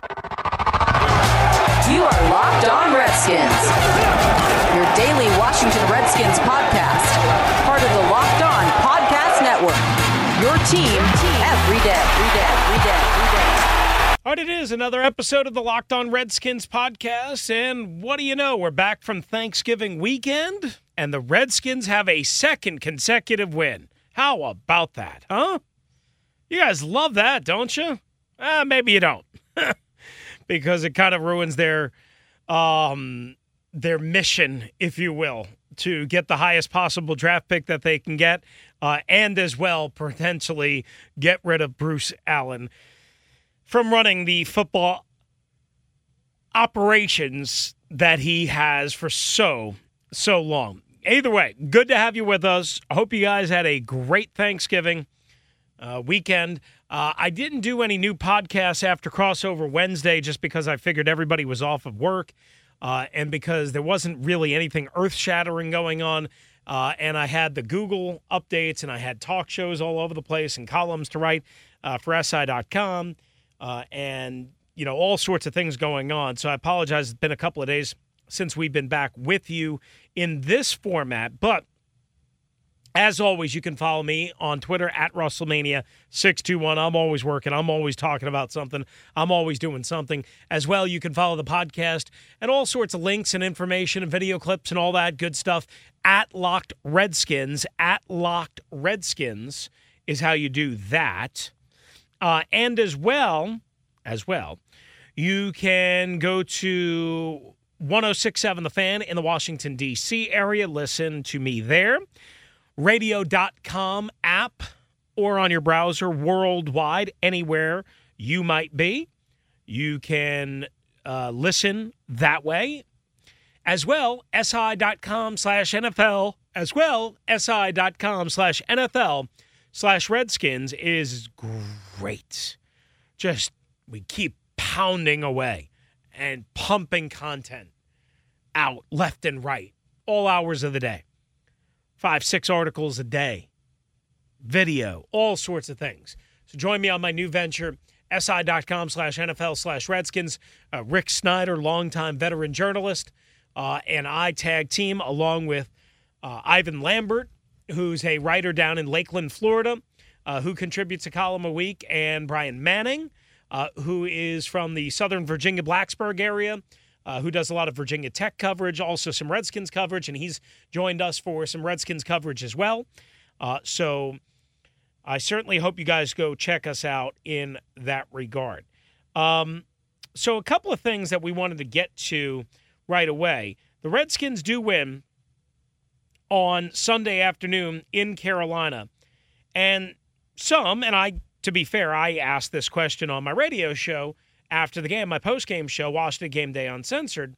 You are Locked On Redskins, your daily Washington Redskins podcast, part of the Locked On Podcast Network. Your team every day, every day, every day, every day. All right, it is another episode of the Locked On Redskins podcast. And what do you know? We're back from Thanksgiving weekend, and the Redskins have a second consecutive win. How about that, huh? You guys love that, don't you? Uh, maybe you don't. because it kind of ruins their um their mission, if you will, to get the highest possible draft pick that they can get, uh, and as well potentially get rid of Bruce Allen from running the football operations that he has for so so long. Either way, good to have you with us. I hope you guys had a great Thanksgiving uh, weekend. Uh, I didn't do any new podcasts after crossover Wednesday just because I figured everybody was off of work uh, and because there wasn't really anything earth shattering going on. Uh, and I had the Google updates and I had talk shows all over the place and columns to write uh, for SI.com uh, and, you know, all sorts of things going on. So I apologize. It's been a couple of days since we've been back with you in this format. But as always, you can follow me on Twitter at Russellmania621. I'm always working. I'm always talking about something. I'm always doing something. As well, you can follow the podcast and all sorts of links and information and video clips and all that good stuff at Locked Redskins. At Locked Redskins is how you do that. Uh, and as well, as well, you can go to 1067 The Fan in the Washington, D.C. area. Listen to me there radio.com app or on your browser worldwide, anywhere you might be. You can uh, listen that way. As well, si.com slash NFL, as well, si.com slash NFL slash Redskins is great. Just, we keep pounding away and pumping content out left and right, all hours of the day five, six articles a day, video, all sorts of things. So join me on my new venture, si.com slash NFL slash Redskins. Uh, Rick Snider, longtime veteran journalist, uh, and I tag team along with uh, Ivan Lambert, who's a writer down in Lakeland, Florida, uh, who contributes a column a week, and Brian Manning, uh, who is from the Southern Virginia Blacksburg area uh, who does a lot of Virginia Tech coverage, also some Redskins coverage, and he's joined us for some Redskins coverage as well. Uh, so I certainly hope you guys go check us out in that regard. Um, so, a couple of things that we wanted to get to right away. The Redskins do win on Sunday afternoon in Carolina. And some, and I, to be fair, I asked this question on my radio show after the game, my post game show, Washington Game Day Uncensored,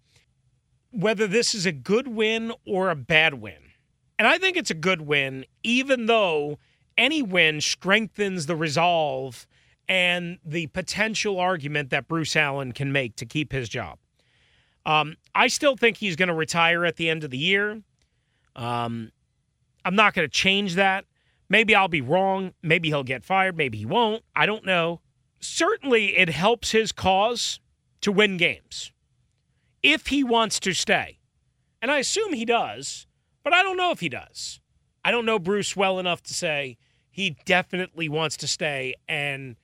whether this is a good win or a bad win. And I think it's a good win, even though any win strengthens the resolve and the potential argument that Bruce Allen can make to keep his job. Um, I still think he's going to retire at the end of the year. Um, I'm not going to change that. Maybe I'll be wrong. Maybe he'll get fired. Maybe he won't. I don't know certainly it helps his cause to win games if he wants to stay. And I assume he does, but I don't know if he does. I don't know Bruce well enough to say he definitely wants to stay and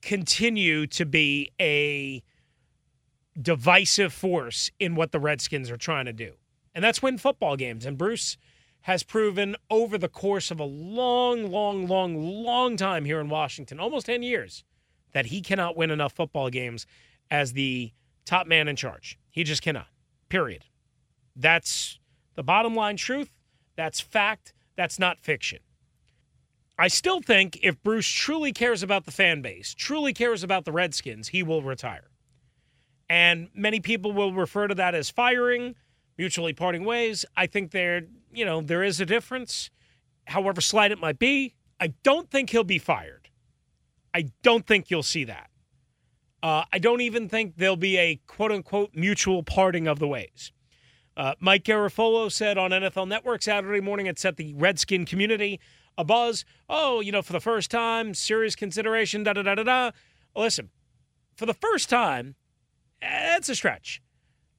continue to be a divisive force in what the Redskins are trying to do. And that's win football games. And Bruce has proven over the course of a long, long, long, long time here in Washington, almost 10 years, that he cannot win enough football games as the top man in charge. He just cannot, period. That's the bottom line truth. That's fact. That's not fiction. I still think if Bruce truly cares about the fan base, truly cares about the Redskins, he will retire. And many people will refer to that as firing. mutually parting ways. I think there, you know, there is a difference, however slight it might be. I don't think he'll be fired. I don't think you'll see that. Uh, I don't even think there'll be a quote unquote mutual parting of the ways. Uh, Mike Garafolo said on NFL Network Saturday morning it set the Redskin community a buzz. Oh, you know, for the first time, serious consideration, da da da da da. Listen, for the first time, that's a stretch.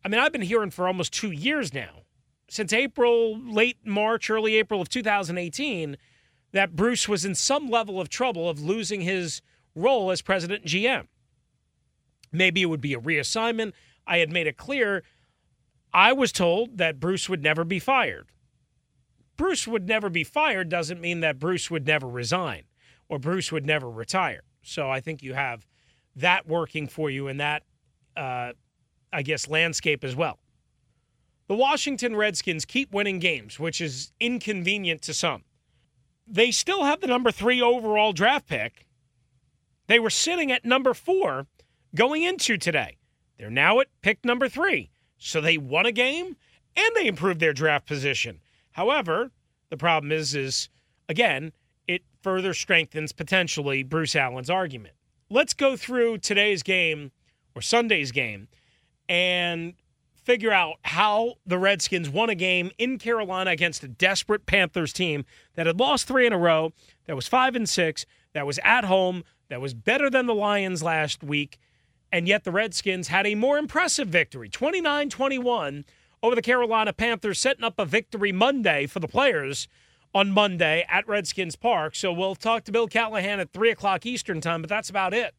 I mean, I've been hearing for almost two years now, since April, late March, early April of 2018, that Bruce was in some level of trouble of losing his role as president and GM. Maybe it would be a reassignment. I had made it clear I was told that Bruce would never be fired. Bruce would never be fired doesn't mean that Bruce would never resign or Bruce would never retire. So I think you have that working for you in that, uh, I guess, landscape as well. The Washington Redskins keep winning games, which is inconvenient to some. They still have the number three overall draft pick. They were sitting at number four going into today. They're now at pick number three. So they won a game and they improved their draft position. However, the problem is, is again, it further strengthens potentially Bruce Allen's argument. Let's go through today's game or Sunday's game and figure out how the Redskins won a game in Carolina against a desperate Panthers team that had lost three in a row, that was five and six, that was at home, that was better than the Lions last week, and yet the Redskins had a more impressive victory 29 21 over the Carolina Panthers, setting up a victory Monday for the players on Monday at Redskins Park. So we'll talk to Bill Callahan at 3 o'clock Eastern Time, but that's about it.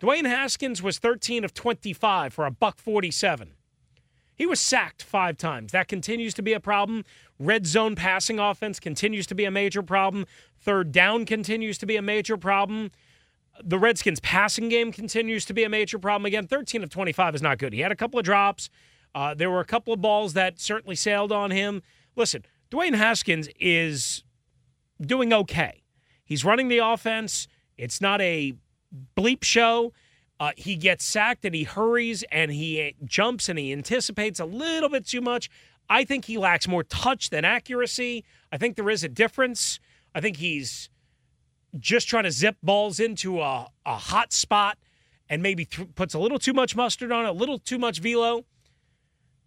Dwayne Haskins was 13 of 25 for a buck 47. He was sacked five times. That continues to be a problem. Red zone passing offense continues to be a major problem. Third down continues to be a major problem. The Redskins passing game continues to be a major problem. Again, 13 of 25 is not good. He had a couple of drops. Uh, there were a couple of balls that certainly sailed on him. Listen, Dwayne Haskins is doing okay. He's running the offense. It's not a bleep show. Uh, he gets sacked and he hurries and he jumps and he anticipates a little bit too much. I think he lacks more touch than accuracy. I think there is a difference. I think he's just trying to zip balls into a, a hot spot and maybe th- puts a little too much mustard on it, a little too much velo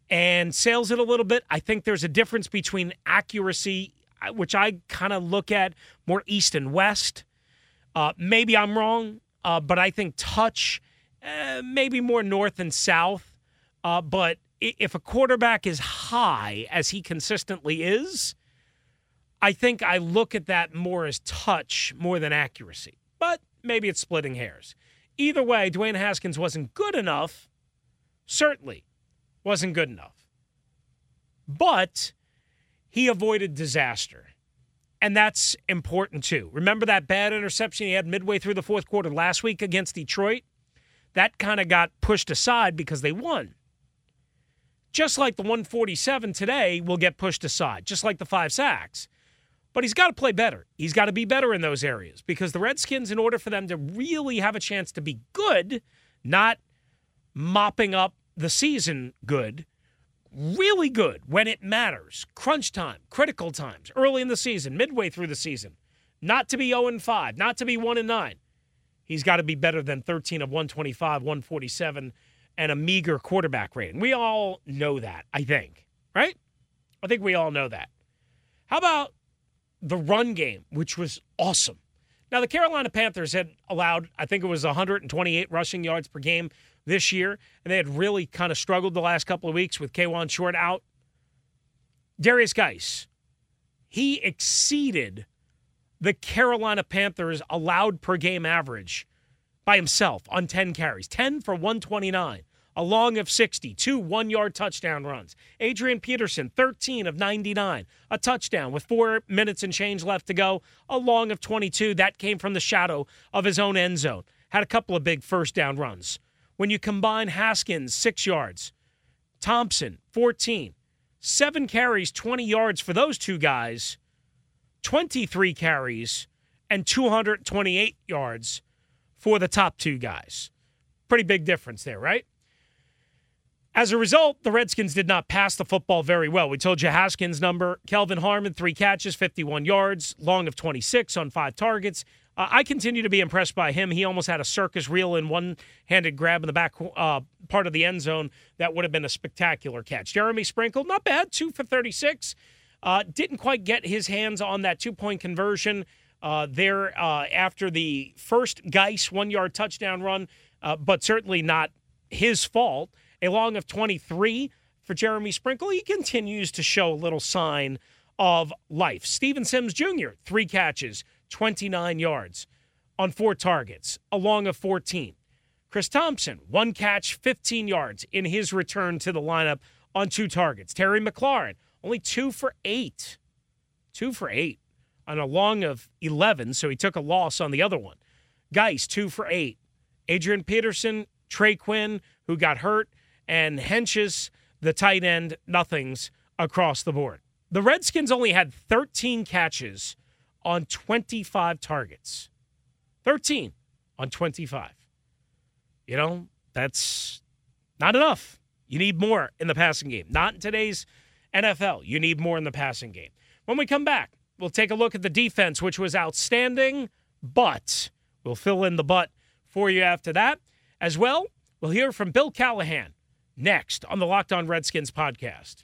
and sails it a little bit. I think there's a difference between accuracy, uh, which I kind of look at more east and west. Uh, maybe I'm wrong, uh, but I think touch, uh, maybe more north and south. Uh, but if a quarterback is high, as he consistently is, I think I look at that more as touch more than accuracy. But maybe it's splitting hairs. Either way, Dwayne Haskins wasn't good enough, certainly, wasn't good enough. But he avoided disaster. And that's important too. Remember that bad interception he had midway through the fourth quarter last week against Detroit? That kind of got pushed aside because they won. Just like the 147 today will get pushed aside, just like the five sacks. But he's got to play better. He's got to be better in those areas because the Redskins, in order for them to really have a chance to be good, not mopping up the season good, really good when it matters. Crunch time, critical times, early in the season, midway through the season. Not to be 0 and 5, not to be 1 and 9. He's got to be better than 13 of 125, 147, and a meager quarterback rating. We all know that, I think, right? I think we all know that. How about the run game, which was awesome? Now, the Carolina Panthers had allowed, I think it was 128 rushing yards per game this year, and they had really kind of struggled the last couple of weeks with Kawann Short out. Derrius Guice, he exceeded the Carolina Panthers allowed per game average by himself on 10 carries, 10 for 129, a long of 60, two one yard touchdown runs. Adrian Peterson, 13 of 99, a touchdown with four minutes and change left to go, a long of 22. That came from the shadow of his own end zone. Had a couple of big first down runs when you combine Haskins, six yards, Thompson, 14, seven carries, 20 yards for those two guys, 23 carries, and 228 yards for the top two guys. Pretty big difference there, right? As a result, the Redskins did not pass the football very well. We told you Haskins' number. Kelvin Harmon, three catches, 51 yards, long of 26 on five targets. Uh, I continue to be impressed by him. He almost had a circus reel in one handed grab in the back uh, part of the end zone. That would have been a spectacular catch. Jeremy Sprinkle, not bad, two for 36. Uh, didn't quite get his hands on that two point conversion uh, there uh, after the first Guice one yard touchdown run, uh, but certainly not his fault. A long of 23 for Jeremy Sprinkle. He continues to show a little sign of life. Steven Sims Jr., three catches, 29 yards on four targets, along a of 14. Chris Thompson, one catch, 15 yards in his return to the lineup on two targets. Terry McLaurin, only two for eight. Two for eight on a long of 11, so he took a loss on the other one. Guice, two for eight. Adrian Peterson, Trey Quinn, who got hurt, and Hentges, the tight end, nothings across the board. The Redskins only had 13 catches on 25 targets. 13 on 25. You know, that's not enough. You need more in the passing game. Not in today's NFL. You need more in the passing game. When we come back, we'll take a look at the defense, which was outstanding, but we'll fill in the butt for you after that. As well, we'll hear from Bill Callahan next on the Locked On Redskins podcast.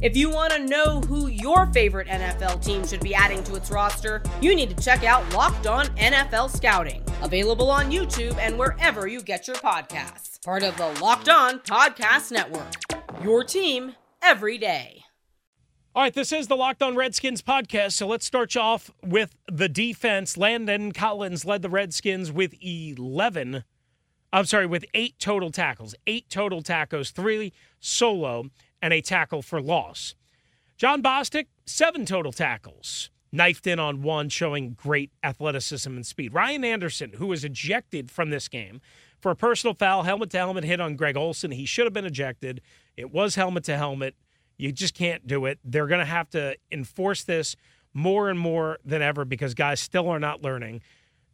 If you want to know who your favorite NFL team should be adding to its roster, you need to check out Locked On NFL Scouting, available on YouTube and wherever you get your podcasts. Part of the Locked On Podcast Network. Your team every day. All right, this is the Locked On Redskins podcast. So let's start you off with the defense. Landon Collins led the Redskins with 11. I'm sorry, with eight total tackles, eight total tackles, three solo and a tackle for loss. Jon Bostic, seven total tackles, knifed in on one, showing great athleticism and speed. Ryan Anderson, who was ejected from this game for a personal foul, helmet to helmet hit on Greg Olsen. He should have been ejected. It was helmet to helmet. You just can't do it. They're going to have to enforce this more and more than ever because guys still are not learning.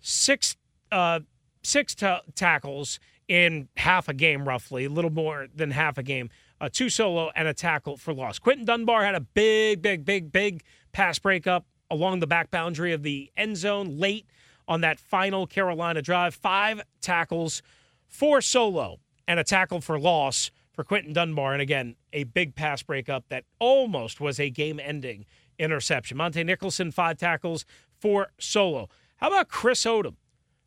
Six, uh, six t- tackles in half a game, roughly, a little more than half a game a two solo, and a tackle for loss. Quinton Dunbar had a big, big, big, big pass breakup along the back boundary of the end zone late on that final Carolina drive. Five tackles, four solo, and a tackle for loss for Quinton Dunbar. And again, a big pass breakup that almost was a game ending interception. Montae Nicholson, five tackles, four solo. How about Chris Odom?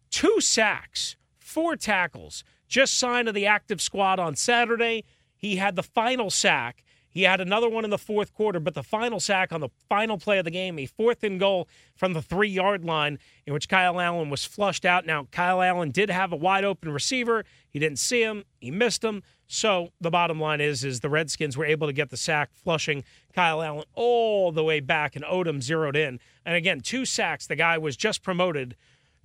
Two sacks, four tackles, just signed to the active squad on Saturday. He had the final sack. He had another one in the fourth quarter, but the final sack on the final play of the game, a fourth and goal from the three yard line, in which Kyle Allen was flushed out. Now, Kyle Allen did have a wide open receiver. He didn't see him, he missed him. So the bottom line is, is the Redskins were able to get the sack, flushing Kyle Allen all the way back, and Odom zeroed in. And again, two sacks. The guy was just promoted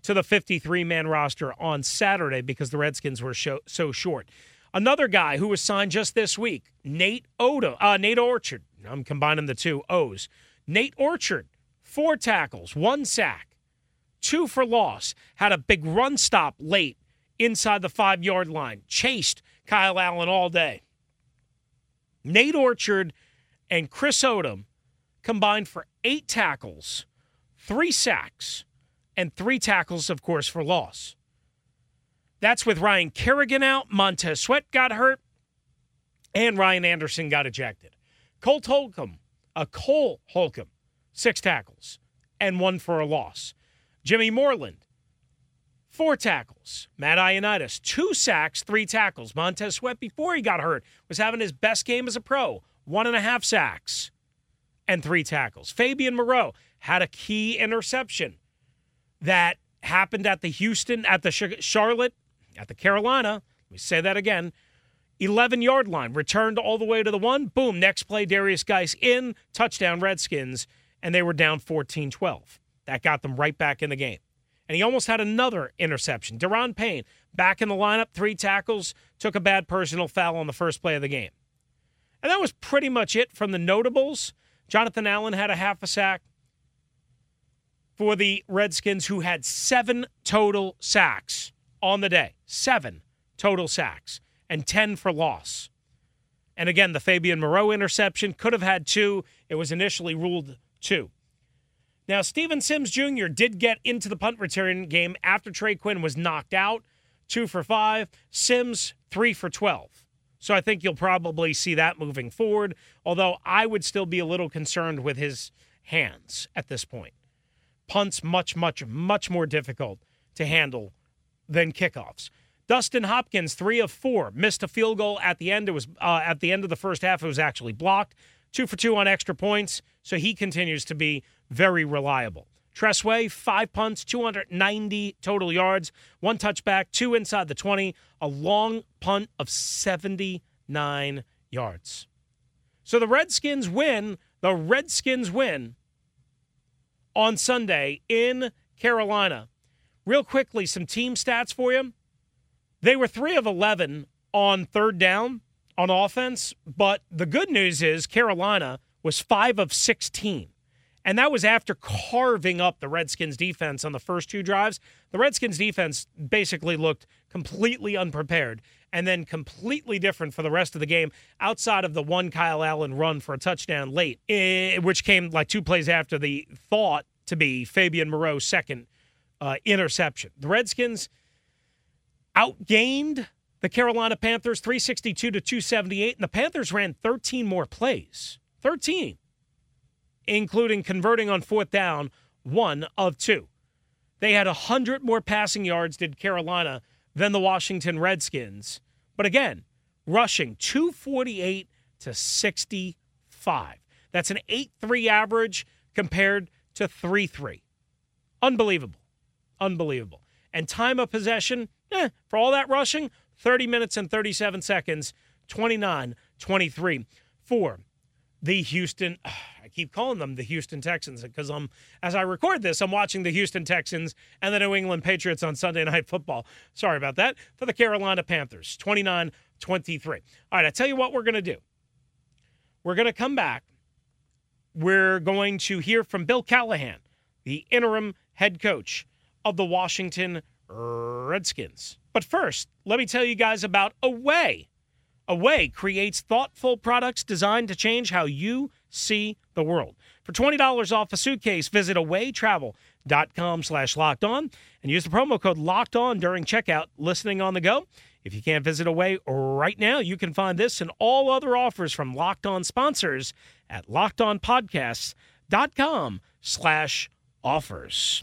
to the 53 man roster on Saturday because the Redskins were so short. Another guy who was signed just this week, Nate Oda, uh, Nate Orchard. I'm combining the two O's. Nate Orchard, four tackles, one sack, two for loss. Had a big run stop late inside the five yard line. Chased Kyle Allen all day. Nate Orchard and Chris Odom combined for eight tackles, three sacks, and three tackles, of course, for loss. That's with Ryan Kerrigan out. Montez Sweat got hurt. And Ryan Anderson got ejected. Colt Holcomb, a Cole Holcomb, six tackles and one for a loss. Jimmy Moreland, four tackles. Matt Ioannidis, two sacks, three tackles. Montez Sweat, before he got hurt, was having his best game as a pro, one and a half sacks and three tackles. Fabian Moreau had a key interception that happened at the Houston, at the Charlotte at the Carolina, let me say that again, 11 yard line, returned all the way to the one. Boom, next play, Derrius Guice in, touchdown, Redskins, and they were down 14 12. That got them right back in the game. And he almost had another interception. Da'Ron Payne, back in the lineup, three tackles, took a bad personal foul on the first play of the game. And that was pretty much it from the notables. Jonathan Allen had a half a sack for the Redskins, who had seven total sacks on the day. Seven total sacks and 10 for loss. And again, the Fabian Moreau interception could have had two. It was initially ruled two. Now, Steven Sims Jr. did get into the punt return game after Trey Quinn was knocked out. Two for five. Sims, three for 12. So I think you'll probably see that moving forward, although I would still be a little concerned with his hands at this point. Punts much, much, much more difficult to handle than kickoffs. Dustin Hopkins, three of four, missed a field goal at the end. It was uh, at the end of the first half. It was actually blocked. Two for two on extra points, so he continues to be very reliable. Tress Way, five punts, 290 total yards, one touchback, two inside the 20, a long punt of 79 yards. So the Redskins win. The Redskins win on Sunday in Carolina. Real quickly, some team stats for you. They were 3 of 11 on third down on offense, but the good news is Carolina was 5 of 16. And that was after carving up the Redskins defense on the first two drives. The Redskins defense basically looked completely unprepared and then completely different for the rest of the game outside of the one Kyle Allen run for a touchdown late, eh, which came like two plays after the thought to be Fabian Moreau's second uh, interception. The Redskins outgained the Carolina Panthers 362 to 278, and the Panthers ran 13 more plays. 13, including converting on fourth down, one of two. They had 100 more passing yards, did Carolina, than the Washington Redskins. But again, rushing 248 to 65. That's an 8 3 average compared to 3 3. Unbelievable. Unbelievable. And time of possession, eh, for all that rushing, 30 minutes and 37 seconds, 29 23 for the Houston. I keep calling them the Houston Texans because I'm as I record this, I'm watching the Houston Texans and the New England Patriots on Sunday Night Football. Sorry about that. For the Carolina Panthers, 29 23. All right, I tell you what we're going to do. We're going to come back. We're going to hear from Bill Callahan, the interim head coach of the Washington Redskins. But first, let me tell you guys about Away. Away creates thoughtful products designed to change how you see the world. For $20 off a suitcase, visit awaytravel.com slash locked on and use the promo code locked on during checkout listening on the go. If you can't visit Away right now, you can find this and all other offers from Locked On sponsors at lockedonpodcasts.com slash offers.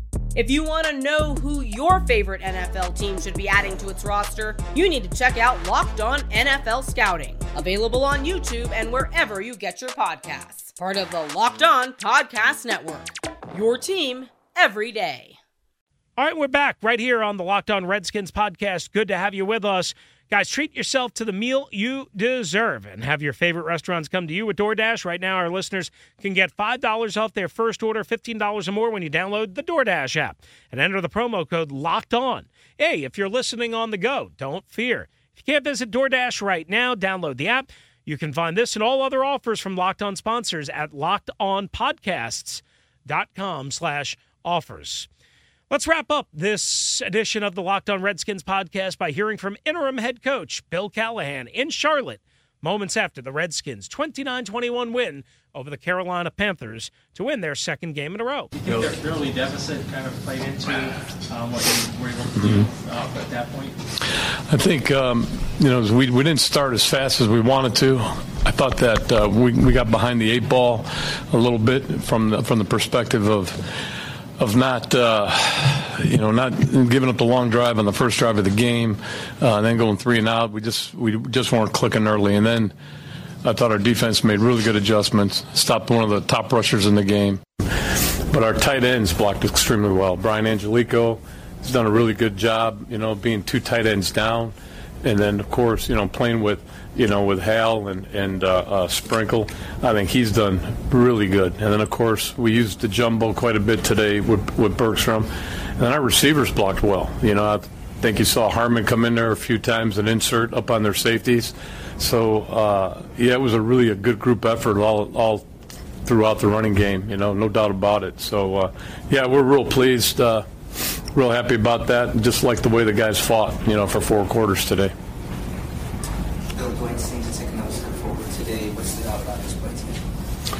If you want to know who your favorite NFL team should be adding to its roster, you need to check out Locked On NFL Scouting, available on YouTube and wherever you get your podcasts. Part of the Locked On Podcast Network. Your team every day. All right, we're back right here on the Locked On Redskins podcast. Good to have you with us. Guys, treat yourself to the meal you deserve and have your favorite restaurants come to you with DoorDash. Right now, our listeners can get $5 off their first order, $15 or more when you download the DoorDash app and enter the promo code LOCKED ON. Hey, if you're listening on the go, don't fear. If you can't visit DoorDash right now, download the app. You can find this and all other offers from Locked On sponsors at lockedonpodcasts.com slash offers. Let's wrap up this edition of the Locked On Redskins podcast by hearing from interim head coach Bill Callahan in Charlotte moments after the Redskins' 29 21 win over the Carolina Panthers to win their second game in a row. Do you think their early deficit kind of played into um, what you were able to do uh, at that point? I think, um, you know, we, we didn't start as fast as we wanted to. I thought that uh, we, we got behind the eight ball a little bit from the, from the perspective of of not, uh, you know, not giving up the long drive on the first drive of the game, uh, and then going three and out. We just we just weren't clicking early, and then I thought our defense made really good adjustments, stopped one of the top rushers in the game. But our tight ends blocked extremely well. Brian Angelichio has done a really good job, you know, being two tight ends down, and then of course, you know, playing with you know, with Hale and and uh, uh, Sprinkle. I think he's done really good. And then of course we used the jumbo quite a bit today with with Bergstrom, and then our receivers blocked well. You know, I think you saw Harmon come in there a few times and insert up on their safeties. So uh, yeah, it was a really a good group effort all all throughout the running game. You know, no doubt about it. So uh, yeah, we're real pleased. Uh, real happy about that, just like the way the guys fought, you know, for four quarters today. Dwayne seemed to take another step forward today. What stood out about his play?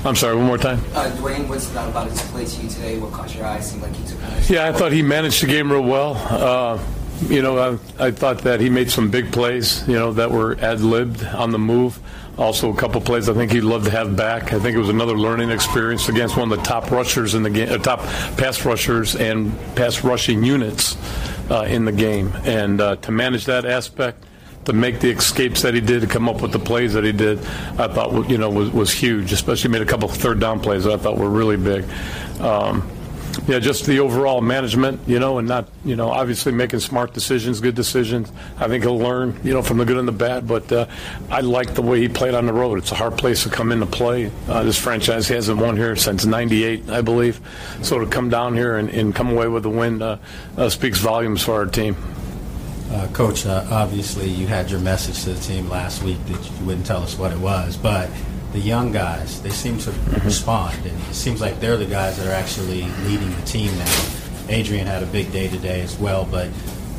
I'm sorry, one more time. Uh, Dwayne, what stood out about his play to you today? What caught your eye? Seemed like he took Yeah, I thought he managed the game real well. Uh, you know, I, I thought that he made some big plays, you know, that were ad libbed on the move. Also, a couple plays I think he'd love to have back. I think it was another learning experience against one of the top rushers in the game, uh, top pass rushers and pass rushing units uh, in the game. And uh, to manage that aspect, to make the escapes that he did, to come up with the plays that he did, I thought you know was, was huge. Especially made a couple third down plays that I thought were really big. Um, yeah, just the overall management, you know, and not, you know, obviously making smart decisions, good decisions. I think he'll learn, you know, from the good and the bad. But uh, I like the way he played on the road. It's a hard place to come into play. Uh, this franchise hasn't won here since '98, I believe. So to come down here and, and come away with a win uh, uh speaks volumes for our team. Uh, Coach, uh, obviously you had your message to the team last week that you wouldn't tell us what it was, but the young guys, they seem to mm-hmm. respond, and it seems like they're the guys that are actually leading the team now. Adrian had a big day today as well, but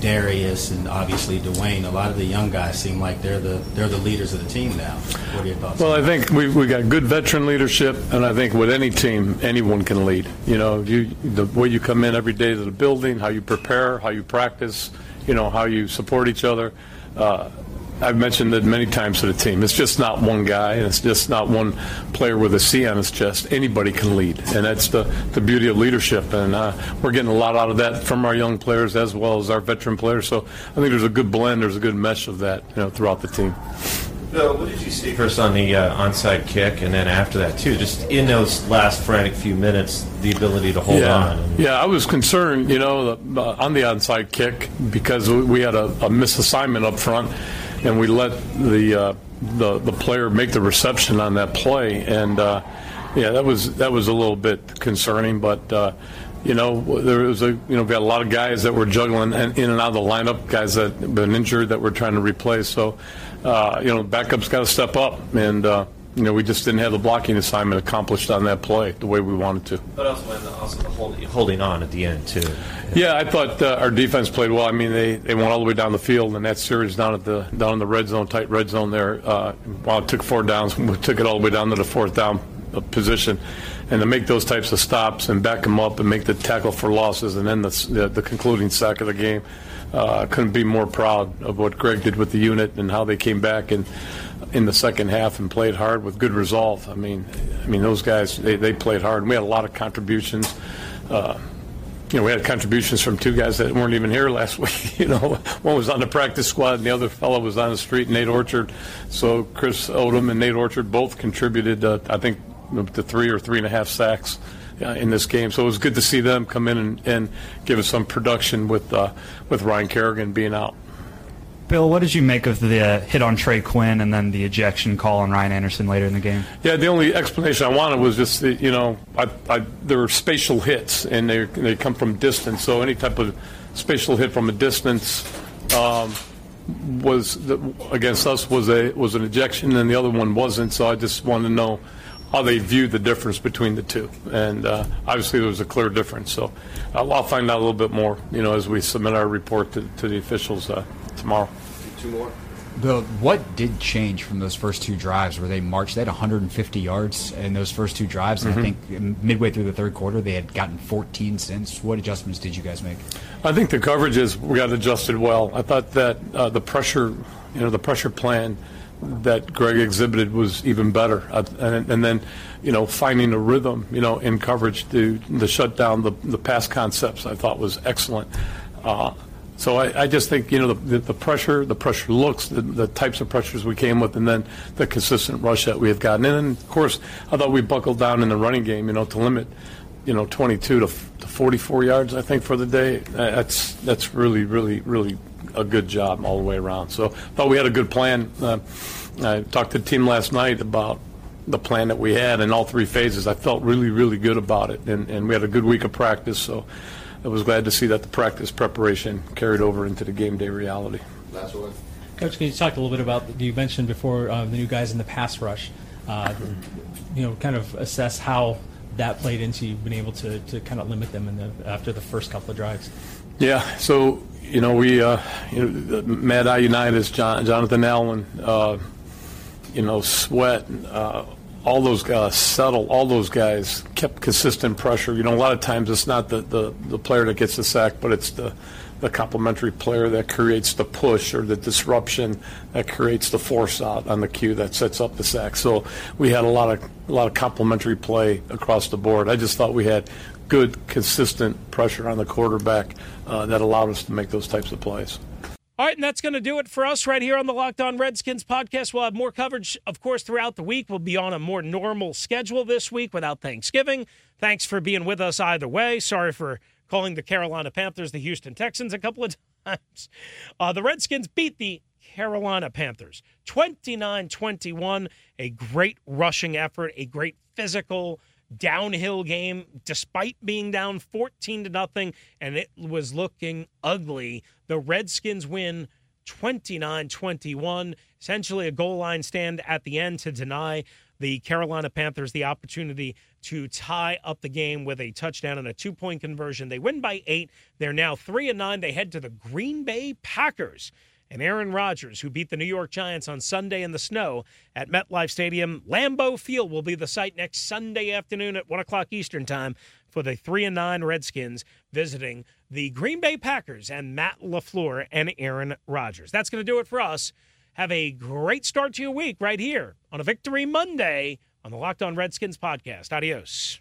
Derrius and obviously Dwayne, a lot of the young guys seem like they're the they're the leaders of the team now. What are your thoughts? Well, I think we we got good veteran leadership, and I think with any team, anyone can lead. You know, you the way you come in every day to the building, how you prepare, how you practice, you know, how you support each other. Uh, I've mentioned it many times to the team. It's just not one guy, and it's just not one player with a C on his chest. Anybody can lead, and that's the, the beauty of leadership. And uh, we're getting a lot out of that from our young players as well as our veteran players. So I think there's a good blend, there's a good mesh of that, you know, throughout the team. Bill, what did you see first on the uh, onside kick, and then after that too? Just in those last frantic few minutes, the ability to hold yeah. on. Yeah, I was concerned, you know, uh, on the onside kick because we had a, a misassignment up front, and we let the uh, the the player make the reception on that play, and uh, yeah, that was that was a little bit concerning, but uh, you know, there was a you know we got a lot of guys that were juggling in and out of the lineup, guys that been injured that we're trying to replace. So uh, you know, backup's got to step up, and uh, you know, we just didn't have the blocking assignment accomplished on that play the way we wanted to. But also, also holding, holding on at the end too. Yeah, I thought uh, our defense played well. I mean, they, they went all the way down the field, and that series down at the down in the red zone, tight red zone there. Uh, while it took four downs, we took it all the way down to the fourth down uh, position, and to make those types of stops and back them up and make the tackle for losses, and then the the, the concluding sack of the game uh, couldn't be more proud of what Greg did with the unit and how they came back and in the second half and played hard with good resolve. I mean, I mean those guys they, they played hard. And we had a lot of contributions. Uh, you know, we had contributions from two guys that weren't even here last week. You know, one was on the practice squad, and the other fellow was on the street, Nate Orchard. So Chris Odom and Nate Orchard both contributed, uh, I think, to three or three and a half sacks uh, in this game. So it was good to see them come in and, and give us some production with uh, with Ryan Kerrigan being out. Bill, what did you make of the uh, hit on Trey Quinn and then the ejection call on Ryan Anderson later in the game? Yeah, the only explanation I wanted was just that, you know, I, I, there were spatial hits and they they come from distance. So any type of spatial hit from a distance um, was the, against us was a was an ejection, and the other one wasn't. So I just wanted to know how they viewed the difference between the two. And uh, obviously, there was a clear difference. So I'll, I'll, find out a little bit more, you know, as we submit our report to, to the officials uh, tomorrow. Two more. The what did change from those first two drives where they marched? They had 150 yards in those first two drives, and mm-hmm. I think midway through the third quarter they had gotten 14 since. What adjustments did you guys make? I think the coverages we got adjusted well. I thought that uh, the pressure, you know, the pressure plan that Greg exhibited was even better. Uh, and, and, then, you know, finding a rhythm, you know, in coverage to, to shut down the, the pass concepts, I thought was excellent. Uh, so I, I, just think you know the, the, pressure, the pressure looks, the, the, types of pressures we came with, and then the consistent rush that we have gotten. And then of course, I thought we buckled down in the running game, you know, to limit, you know, 22 to, to 44 yards, I think, for the day. That's that's really, really, really a good job all the way around. So I thought we had a good plan. Uh, I talked to the team last night about the plan that we had in all three phases. I felt really, really good about it, and, and we had a good week of practice. So I was glad to see that the practice preparation carried over into the game day reality. That's what. Coach, can you talk a little bit about you mentioned before uh, the new guys in the pass rush? Uh, you know, kind of assess how that played into you being able to, to kind of limit them in the, after the first couple of drives. Yeah, so you know we uh, you know Matt Ioannidis John, Jonathan Allen, uh, you know Sweat. Uh, all those guys settle. All those guys kept consistent pressure. You know, a lot of times it's not the, the, the player that gets the sack, but it's the the complementary player that creates the push or the disruption that creates the force out on the cue that sets up the sack. So we had a lot of a lot of complementary play across the board. I just thought we had good, consistent pressure on the quarterback uh, that allowed us to make those types of plays. All right, and that's going to do it for us right here on the Locked On Redskins podcast. We'll have more coverage, of course, throughout the week. We'll be on a more normal schedule this week without Thanksgiving. Thanks for being with us either way. Sorry for calling the Carolina Panthers the Houston Texans a couple of times. Uh, the Redskins beat the Carolina Panthers 29 21. A great rushing effort, a great physical downhill game despite being down 14 to nothing and it was looking ugly. The Redskins win 29-21, essentially a goal line stand at the end to deny the Carolina Panthers the opportunity to tie up the game with a touchdown and a two-point conversion. They win by 8. They're now 3 and 9. They head to the Green Bay Packers and Aaron Rodgers, who beat the New York Giants on Sunday in the snow at MetLife Stadium. Lambeau Field will be the site next Sunday afternoon at 1 o'clock Eastern Time for the 3 and 9 Redskins visiting the Green Bay Packers and Matt LaFleur and Aaron Rodgers. That's going to do it for us. Have a great start to your week right here on a Victory Monday on the Locked On Redskins podcast. Adios.